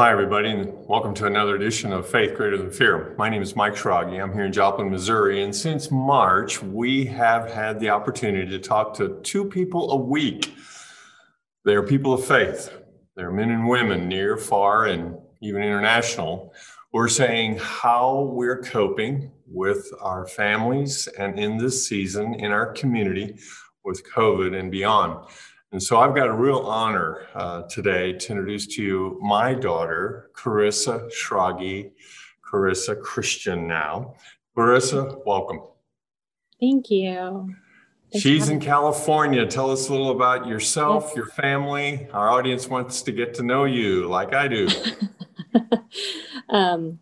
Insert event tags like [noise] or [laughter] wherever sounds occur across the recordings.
hi, everybody, and welcome to another edition of Faith Greater Than Fear. My name is Mike Schrage. I'm here in Joplin, Missouri, and since March, we have had the opportunity to talk to two people a week. They are people of faith. They're men and women, near, far, and even international. We're saying how we're coping with our families and in this season in our community with COVID and beyond. And so I've got a real honor uh, today to introduce to you my daughter, Carissa Schrage, Carissa Christian now. Carissa, welcome. Thank you. Thanks She's in California. Tell us a little about yourself, yes. your family. Our audience wants to get to know you like I do. [laughs] um,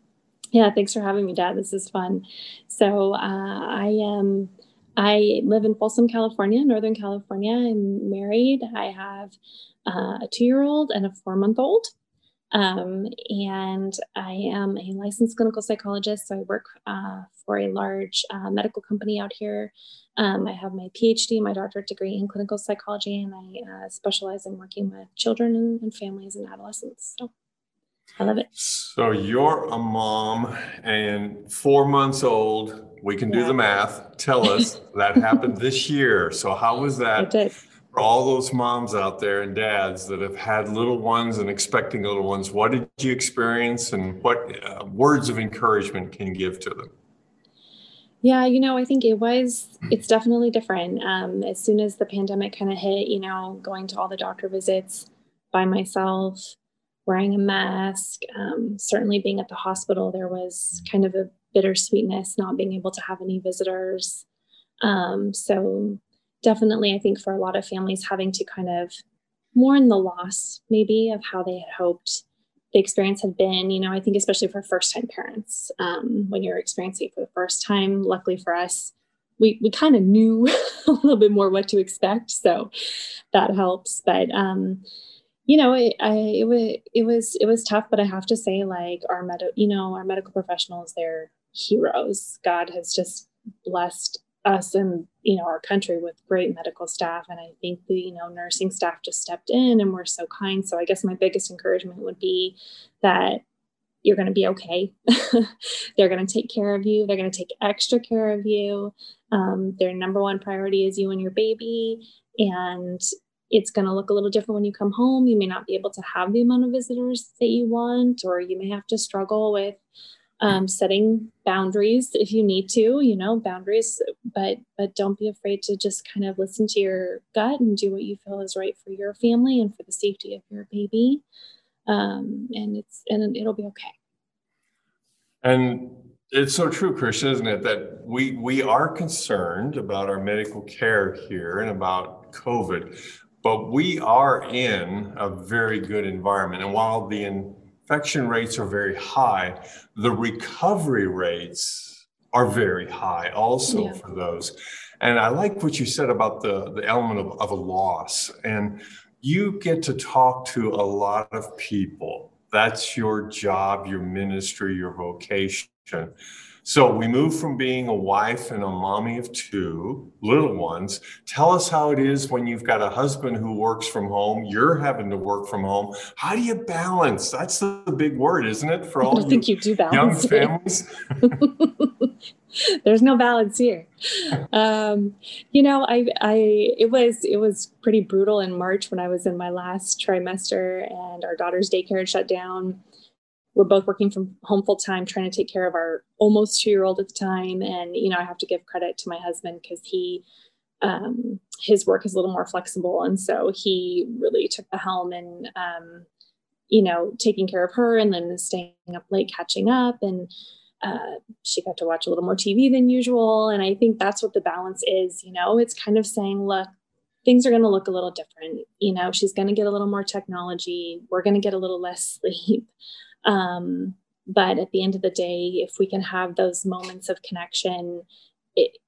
yeah, thanks for having me, Dad. This is fun. So uh, I am I live in Folsom, California, Northern California. I'm married. I have uh, a two year old and a four month old. Um, and I am a licensed clinical psychologist. So I work uh, for a large uh, medical company out here. Um, I have my PhD, my doctorate degree in clinical psychology, and I uh, specialize in working with children and, and families and adolescents. So I love it. So you're a mom and four months old. We can do yeah. the math. Tell us [laughs] that happened this year. So how was that for all those moms out there and dads that have had little ones and expecting little ones? What did you experience, and what uh, words of encouragement can you give to them? Yeah, you know, I think it was, it's definitely different. Um, as soon as the pandemic kind of hit, you know, going to all the doctor visits by myself, wearing a mask, um, certainly being at the hospital, there was kind of a bittersweetness not being able to have any visitors. Um, so, definitely, I think for a lot of families, having to kind of mourn the loss maybe of how they had hoped the experience had been. You know, I think especially for first time parents, um, when you're experiencing it for the first time, luckily for us, we, we kind of knew [laughs] a little bit more what to expect. So that helps. But, um, you know, it, I, it was it was it was tough, but I have to say, like our med, you know, our medical professionals, they're heroes. God has just blessed us and you know our country with great medical staff, and I think the you know nursing staff just stepped in and were so kind. So I guess my biggest encouragement would be that you're going to be okay. [laughs] they're going to take care of you. They're going to take extra care of you. Um, their number one priority is you and your baby, and it's going to look a little different when you come home. You may not be able to have the amount of visitors that you want, or you may have to struggle with um, setting boundaries if you need to. You know, boundaries, but but don't be afraid to just kind of listen to your gut and do what you feel is right for your family and for the safety of your baby. Um, and it's and it'll be okay. And it's so true, Christian, isn't it? That we we are concerned about our medical care here and about COVID, but we are in a very good environment. And while the infection rates are very high, the recovery rates are very high also yeah. for those. And I like what you said about the, the element of, of a loss. And you get to talk to a lot of people. That's your job, your ministry, your vocation. So we move from being a wife and a mommy of two little ones. Tell us how it is when you've got a husband who works from home, you're having to work from home. How do you balance? That's the big word, isn't it? For all I think you, do balance young families. [laughs] There's no balance here. Um, you know, I, I, it was, it was pretty brutal in March when I was in my last trimester and our daughter's daycare had shut down we're both working from home full time, trying to take care of our almost two year old at the time. And, you know, I have to give credit to my husband because he, um, his work is a little more flexible. And so he really took the helm and, um, you know, taking care of her and then staying up late, catching up. And uh, she got to watch a little more TV than usual. And I think that's what the balance is. You know, it's kind of saying, look, things are going to look a little different. You know, she's going to get a little more technology. We're going to get a little less [laughs] sleep. Um, but at the end of the day, if we can have those moments of connection, it,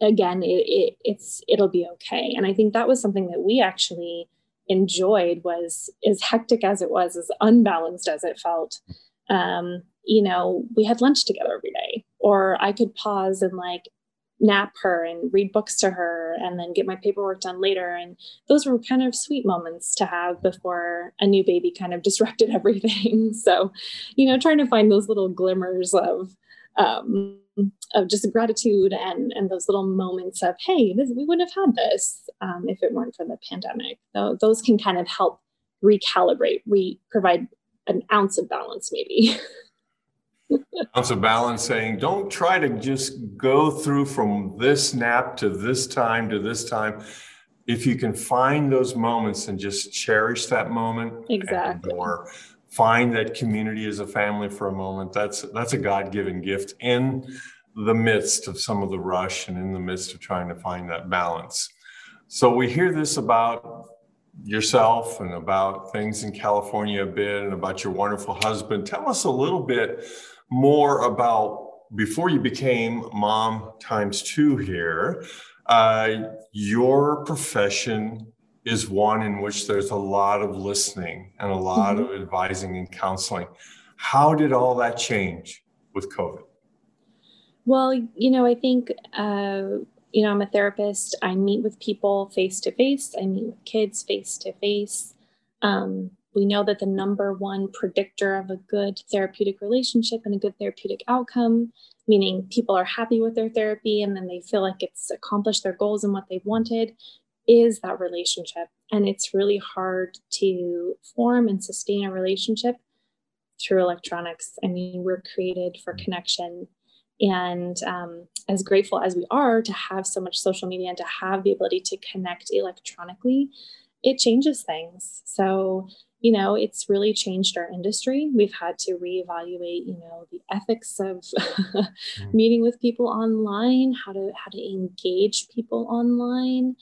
again, it, it, it's it'll be okay. And I think that was something that we actually enjoyed was as hectic as it was, as unbalanced as it felt. Um, you know, we had lunch together every day, or I could pause and like nap her and read books to her and then get my paperwork done later. And those were kind of sweet moments to have before a new baby kind of [laughs] disrupted everything. [laughs] so, you know, trying to find those little glimmers of, um, of just gratitude and and those little moments of hey this, we wouldn't have had this um, if it weren't for the pandemic so those can kind of help recalibrate we provide an ounce of balance maybe [laughs] of balance saying don't try to just go through from this nap to this time to this time. If you can find those moments and just cherish that moment exactly. or find that community as a family for a moment that's that's a god-given gift in the midst of some of the rush and in the midst of trying to find that balance. So we hear this about yourself and about things in california a bit and about your wonderful husband. Tell us a little bit more about before you became mom times two here, uh, your profession is one in which there's a lot of listening and a lot mm-hmm. of advising and counseling. How did all that change with COVID? Well, you know, I think, uh, you know, I'm a therapist. I meet with people face to face, I meet with kids face to face. We know that the number one predictor of a good therapeutic relationship and a good therapeutic outcome, meaning people are happy with their therapy and then they feel like it's accomplished their goals and what they've wanted, is that relationship. And it's really hard to form and sustain a relationship through electronics. I mean, we're created for connection. And um, as grateful as we are to have so much social media and to have the ability to connect electronically, it changes things. So, you know, it's really changed our industry. We've had to reevaluate, you know, the ethics of mm-hmm. [laughs] meeting with people online, how to how to engage people online,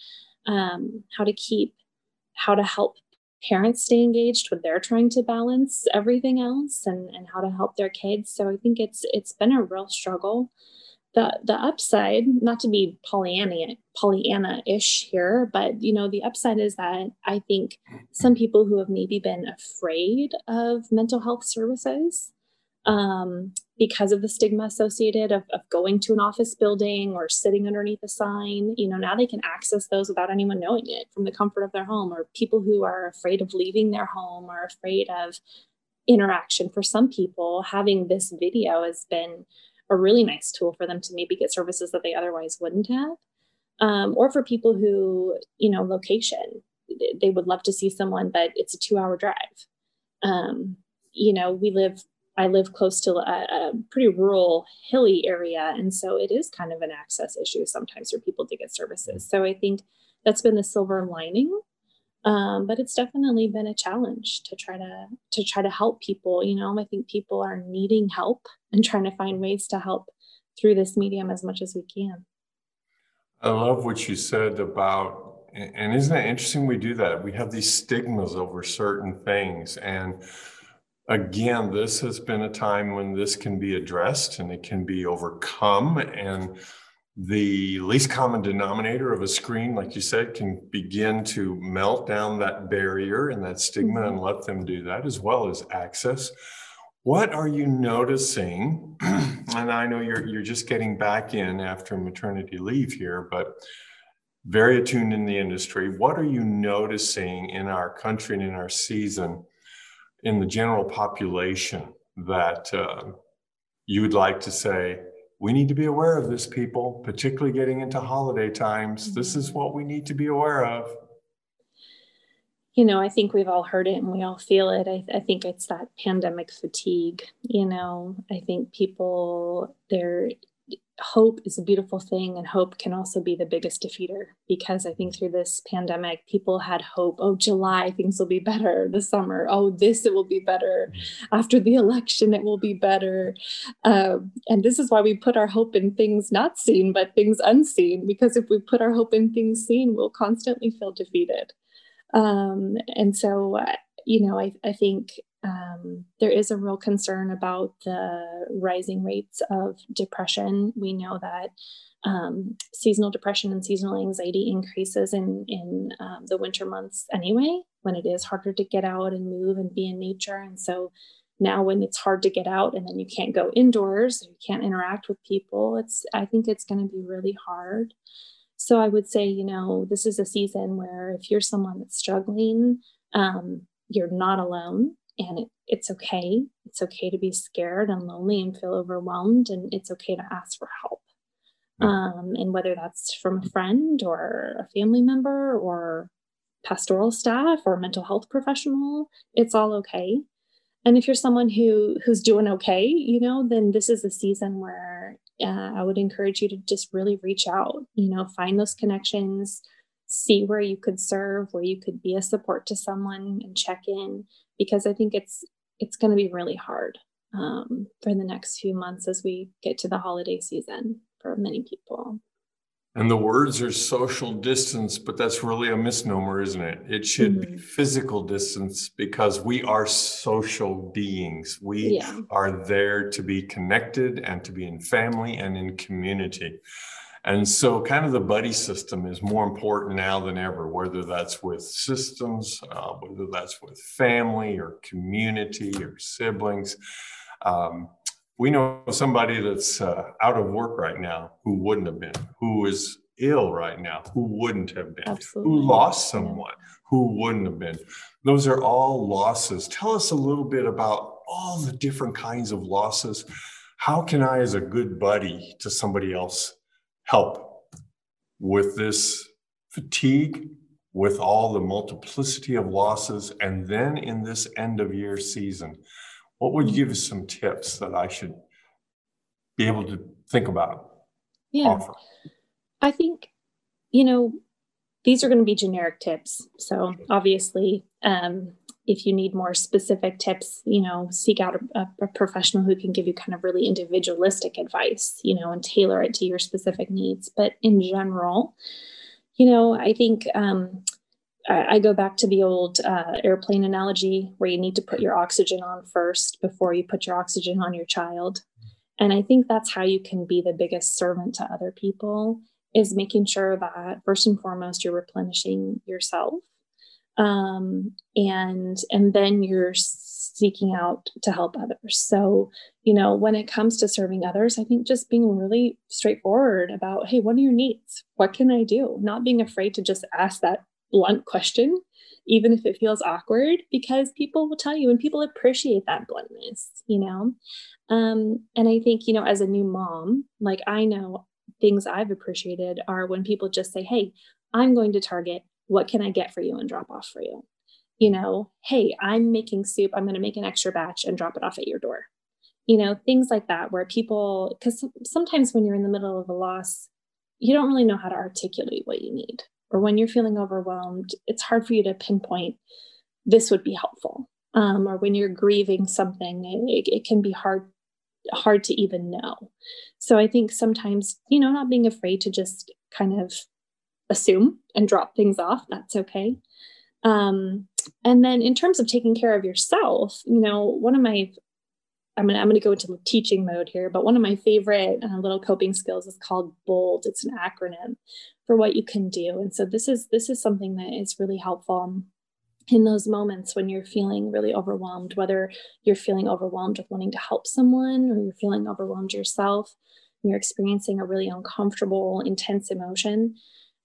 um, how to keep, how to help parents stay engaged when they're trying to balance everything else, and and how to help their kids. So I think it's it's been a real struggle the the upside not to be pollyanna pollyanna-ish here but you know the upside is that i think some people who have maybe been afraid of mental health services um, because of the stigma associated of, of going to an office building or sitting underneath a sign you know now they can access those without anyone knowing it from the comfort of their home or people who are afraid of leaving their home or afraid of interaction. For some people having this video has been a really nice tool for them to maybe get services that they otherwise wouldn't have. Um, or for people who, you know, location, they would love to see someone, but it's a two hour drive. Um, you know, we live, I live close to a, a, pretty rural, hilly area. And so it is kind of an access issue sometimes for people to get services. So I think that's been the silver lining um, but it's definitely been a challenge to try to to try to help people you know? I think people are needing help and trying to find ways to help through this medium as much as we can. I love what you said about and isn't it interesting? We do that. We have these stigmas over certain things. And again this has been a time when this can be addressed and it can be overcome. And the least common denominator of a screen, like you said, can begin to melt down that barrier and that stigma and mm-hmm. let them do that as well as access. What are you noticing? [clears throat] and I know you're you're just getting back in after maternity leave here, but very attuned in the industry. What are you noticing in our country and in our season, in the general population, that uh, you would like to say, we need to be aware of this, people, particularly getting into holiday times. This is mm-hmm. what we need to be aware of. You know, I think we've all heard it and we all feel it. I, I think it's that pandemic fatigue. You know, I think people, they're hope is a beautiful thing and hope can also be the biggest defeater because i think through this pandemic people had hope oh july things will be better. The summer oh this it will be better. Mm-hmm. after the election it will be better. Um, and this is why we put our hope in things not seen but things unseen because if we put our hope in things seen we'll constantly feel defeated. Um, and so uh, you know I, I think um, there is a real concern about the rising rates of depression. We know that um, seasonal depression and seasonal anxiety increases in in um, the winter months anyway, when it is harder to get out and move and be in nature. And so, now when it's hard to get out and then you can't go indoors you can't interact with people it's i think it's going to be really hard so i would say you know this is a season where if you're someone that's struggling um, you're not alone and it, it's okay. It's okay to be scared and lonely and feel overwhelmed and it's okay to ask for help. Um, and whether that's from a friend or a family member or pastoral staff or mental health professional it's all okay. And if you're someone who who's doing okay you know then this is a season where uh, i would encourage you to just really reach out you know find those connections see where you could serve where you could be a support to someone and check in because i think it's it's going to be really hard um, for the next few months as we get to the holiday season for many people and the words are social distance, but that's really a misnomer, isn't it? It should mm-hmm. be physical distance because we are social beings. We yeah. are there to be connected and to be in family and in community. And so, kind of the buddy system is more important now than ever, whether that's with systems, uh, whether that's with family or community or siblings. Um, we know somebody that's uh, out of work right now who wouldn't have been, who is ill right now who wouldn't have been, Absolutely. who lost someone who wouldn't have been. Those are all losses. Tell us a little bit about all the different kinds of losses. How can I, as a good buddy to somebody else, help with this fatigue, with all the multiplicity of losses, and then in this end of year season? What would you give us some tips that I should be able to think about? Yeah. Offer? I think, you know, these are going to be generic tips. So obviously, um, if you need more specific tips, you know, seek out a, a, professional who can give you kind of really individualistic advice, you know, and tailor it to your specific needs. But in general, you know, I think um, I, I go back to the old uh, airplane analogy where you need to put your oxygen on first before you put your oxygen on your child. And I think that's how you can be the biggest servant to other people is making sure that first and foremost you're replenishing yourself um, and and then you're seeking out to help others so you know when it comes to serving others i think just being really straightforward about hey what are your needs what can i do not being afraid to just ask that blunt question, even if it feels awkward, because people will tell you and people appreciate that bluntness, you know? Um, and I think, you know, as a new mom, like I know things I've appreciated are when people just say, Hey, I'm going to Target. What can I get for you and drop off for you? You know, hey, I'm making soup. I'm going to make an extra batch and drop it off at your door. You know, things like that, where people, because sometimes when you're in the middle of a loss, you don't really know how to articulate what you need or when you're feeling overwhelmed, it's hard for you to pinpoint this would be helpful. Um, or when you're grieving something, it, it can be hard hard to even know. So I think sometimes, you know, not being afraid to just kind of assume and drop things off, that's okay. Um, and then in terms of taking care of yourself, you know, one of my I'm gonna I'm gonna go into teaching mode here, but one of my favorite uh, little coping skills is called BOLD. It's an acronym for what you can do, and so this is this is something that is really helpful in those moments when you're feeling really overwhelmed, whether you're feeling overwhelmed with wanting to help someone or you're feeling overwhelmed yourself, and you're experiencing a really uncomfortable, intense emotion.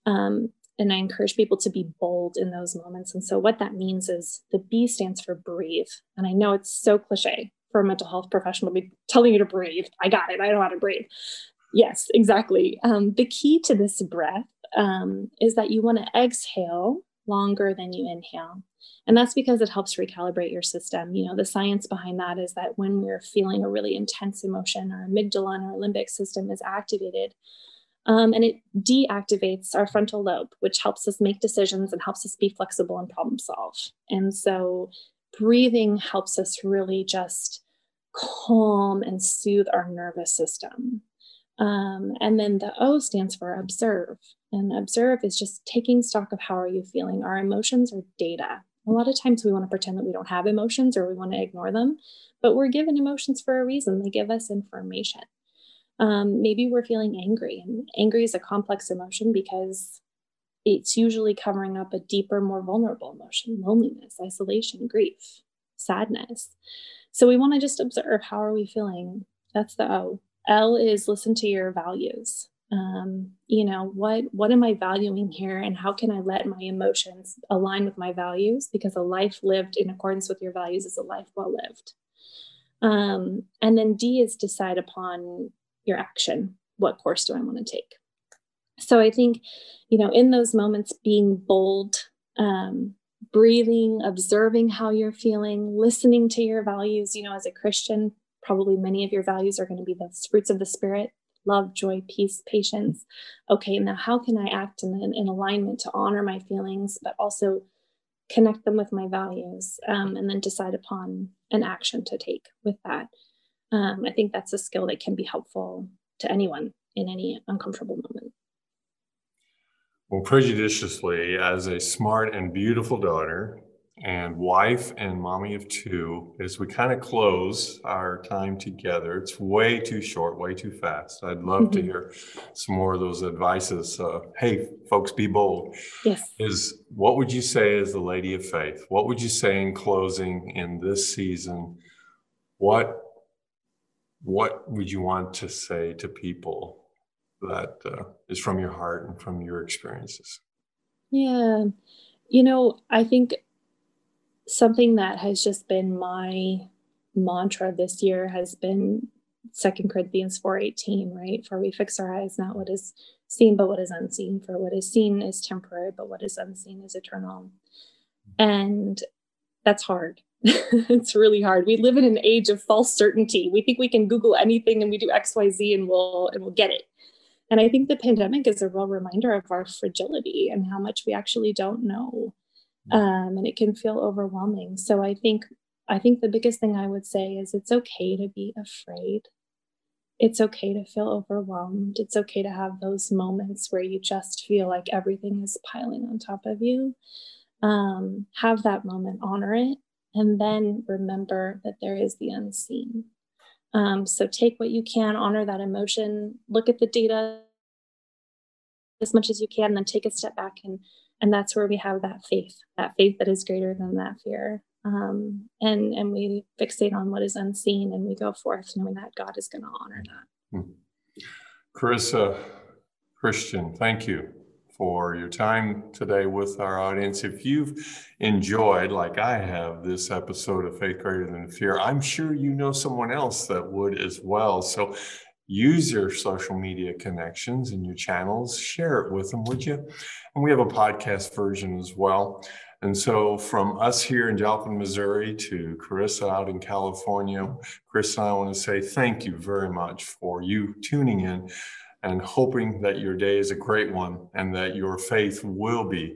Um, and I encourage people to be bold in those moments. And so, what that means is the B stands for breathe. And I know it's so cliche, for a mental health professional to be telling you to breathe. I got it. I know how to breathe. Yes, exactly. Um, the key to this breath um, is that you want to exhale longer than you inhale. And that's because it helps recalibrate your system. You know, the science behind that is that when we're feeling a really intense emotion, our amygdala and our limbic system is activated. Um, and it deactivates our frontal lobe, which helps us make decisions and helps us be flexible and problem solve. And so breathing helps us really just calm and soothe our nervous system. Um, and then the O stands for observe. And observe is just taking stock of how are you feeling. Our emotions are data. A lot of times we want to pretend that we don't have emotions or we want to ignore them, but we're given emotions for a reason. They give us information. Um, maybe we're feeling angry, and angry is a complex emotion because it's usually covering up a deeper, more vulnerable emotion loneliness, isolation, grief, sadness. So we want to just observe how are we feeling? That's the O. L is listen to your values. Um, you know, what what am I valuing here and how can I let my emotions align with my values? Because a life lived in accordance with your values is a life well lived. Um, and then D is decide upon your action. What course do I want to take? So I think, you know, in those moments, being bold, um, breathing, observing how you're feeling, listening to your values. You know, as a Christian, probably many of your values are going to be the fruits of the Spirit love, joy, peace, patience. Okay, now how can I act in, in alignment to honor my feelings, but also connect them with my values um, and then decide upon an action to take with that? Um, I think that's a skill that can be helpful to anyone in any uncomfortable moment. Well, prejudiciously, as a smart and beautiful daughter and wife and mommy of two, as we kind of close our time together, it's way too short, way too fast. I'd love mm-hmm. to hear some more of those advices. Uh, hey, folks, be bold. Yes. Is what would you say as the lady of faith? What would you say in closing in this season? What what would you want to say to people that uh, is from your heart and from your experiences? Yeah. You know, I think something that has just been my mantra this year has been Second Corinthians 4:18, right? For we fix our eyes not what is seen but what is unseen, for what is seen is temporary, but what is unseen is eternal. And that's hard. [laughs] it's really hard. We live in an age of false certainty. We think we can Google anything and we do XYZ and we'll and we'll get it. And I think the pandemic is a real reminder of our fragility and how much we actually don't know. Mm. Um, and it can feel overwhelming. So I think I think the biggest thing I would say is it's okay to be afraid. It's okay to feel overwhelmed. It's okay to have those moments where you just feel like everything is piling on top of you. Um, have that moment, honor it, and then remember that there is the unseen. Um, so take what you can, honor that emotion, look at the data as much as you can, and then take a step back and and that's where we have that faith, that faith that is greater than that fear. Um, and and we fixate on what is unseen and we go forth knowing that God is going to honor that. Hmm. Carissa, Christian, thank you for your time today with our audience. If you've enjoyed, like I have, this episode of Faith Greater Than Fear, I'm sure you know someone else that would as well. So use your social media connections and your channels, share it with them, would you? And we have a podcast version as well. And so, from us here in Joplin, Missouri, to Carissa out in California, Chris and I want to say thank you very much for you tuning in and hoping that your day is a great one and that your faith will be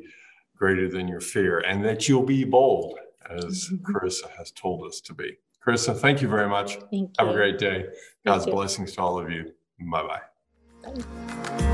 greater than your fear and that you'll be bold, as mm-hmm. Carissa has told us to be. Carissa, thank you very much. Thank Have a great day. God's blessings to all of you. Bye-bye. Bye.